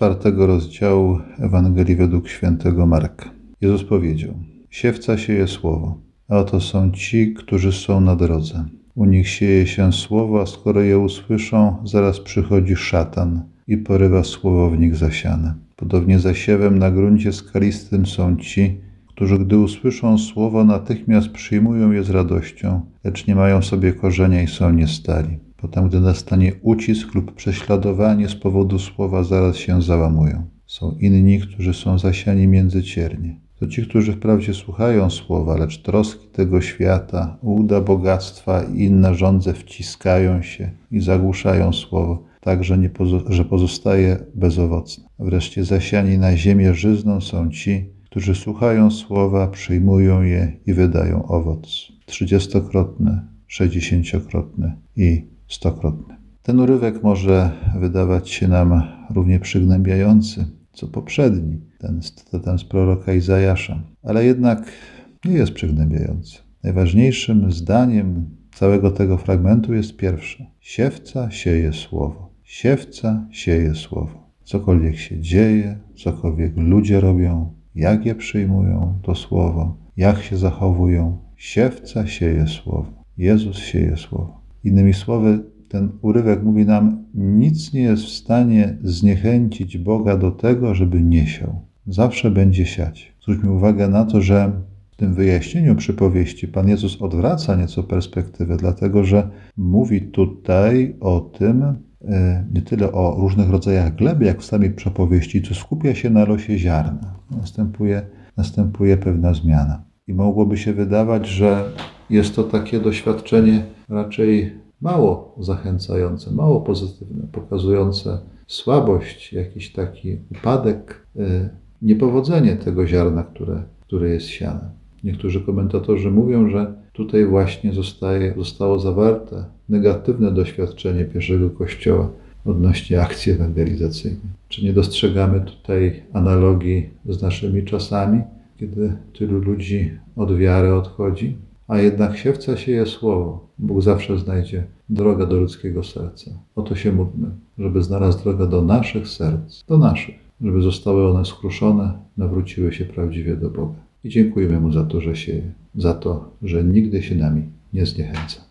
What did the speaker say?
czwartego rozdziału Ewangelii według świętego Marka. Jezus powiedział: Siewca sieje słowo, a oto są ci, którzy są na drodze. U nich sieje się słowo, a skoro je usłyszą, zaraz przychodzi szatan i porywa słowo w nich zasiane. Podobnie zasiewem na gruncie skalistym są ci, którzy gdy usłyszą słowo, natychmiast przyjmują je z radością, lecz nie mają sobie korzenia i są niestali. Potem, gdy nastanie ucisk lub prześladowanie z powodu słowa, zaraz się załamują. Są inni, którzy są zasiani między ciernie. To ci, którzy wprawdzie słuchają słowa, lecz troski tego świata, uda bogactwa i inne żądze wciskają się i zagłuszają słowo, tak, że, nie pozo- że pozostaje bezowocne. Wreszcie zasiani na ziemię żyzną są ci, którzy słuchają słowa, przyjmują je i wydają owoc. Trzydziestokrotny, sześćdziesięciokrotny i stokrotny. Ten urywek może wydawać się nam równie przygnębiający, co poprzedni, ten, ten z proroka Izajasza, ale jednak nie jest przygnębiający. Najważniejszym zdaniem całego tego fragmentu jest pierwsze. Siewca sieje słowo. Siewca sieje słowo. Cokolwiek się dzieje, cokolwiek ludzie robią, jak je przyjmują to słowo, jak się zachowują, siewca sieje słowo. Jezus sieje słowo. Innymi słowy, ten urywek mówi nam, nic nie jest w stanie zniechęcić Boga do tego, żeby nie siał. Zawsze będzie siać. Zwróćmy uwagę na to, że w tym wyjaśnieniu przypowieści Pan Jezus odwraca nieco perspektywę, dlatego że mówi tutaj o tym, nie tyle o różnych rodzajach gleby, jak w samej przypowieści, co skupia się na losie ziarna. Następuje, następuje pewna zmiana. I mogłoby się wydawać, że jest to takie doświadczenie raczej mało zachęcające, mało pozytywne, pokazujące słabość, jakiś taki upadek, niepowodzenie tego ziarna, które, które jest siane. Niektórzy komentatorzy mówią, że tutaj właśnie zostaje, zostało zawarte negatywne doświadczenie pierwszego kościoła odnośnie akcji ewangelizacyjnej. Czy nie dostrzegamy tutaj analogii z naszymi czasami, kiedy tylu ludzi od wiary odchodzi? A jednak siewca sieje słowo. Bóg zawsze znajdzie drogę do ludzkiego serca. O to się módlmy, żeby znalazł drogę do naszych serc, do naszych, żeby zostały one skruszone, nawróciły się prawdziwie do Boga. I dziękujemy Mu za to, że sieje, za to, że nigdy się nami nie zniechęca.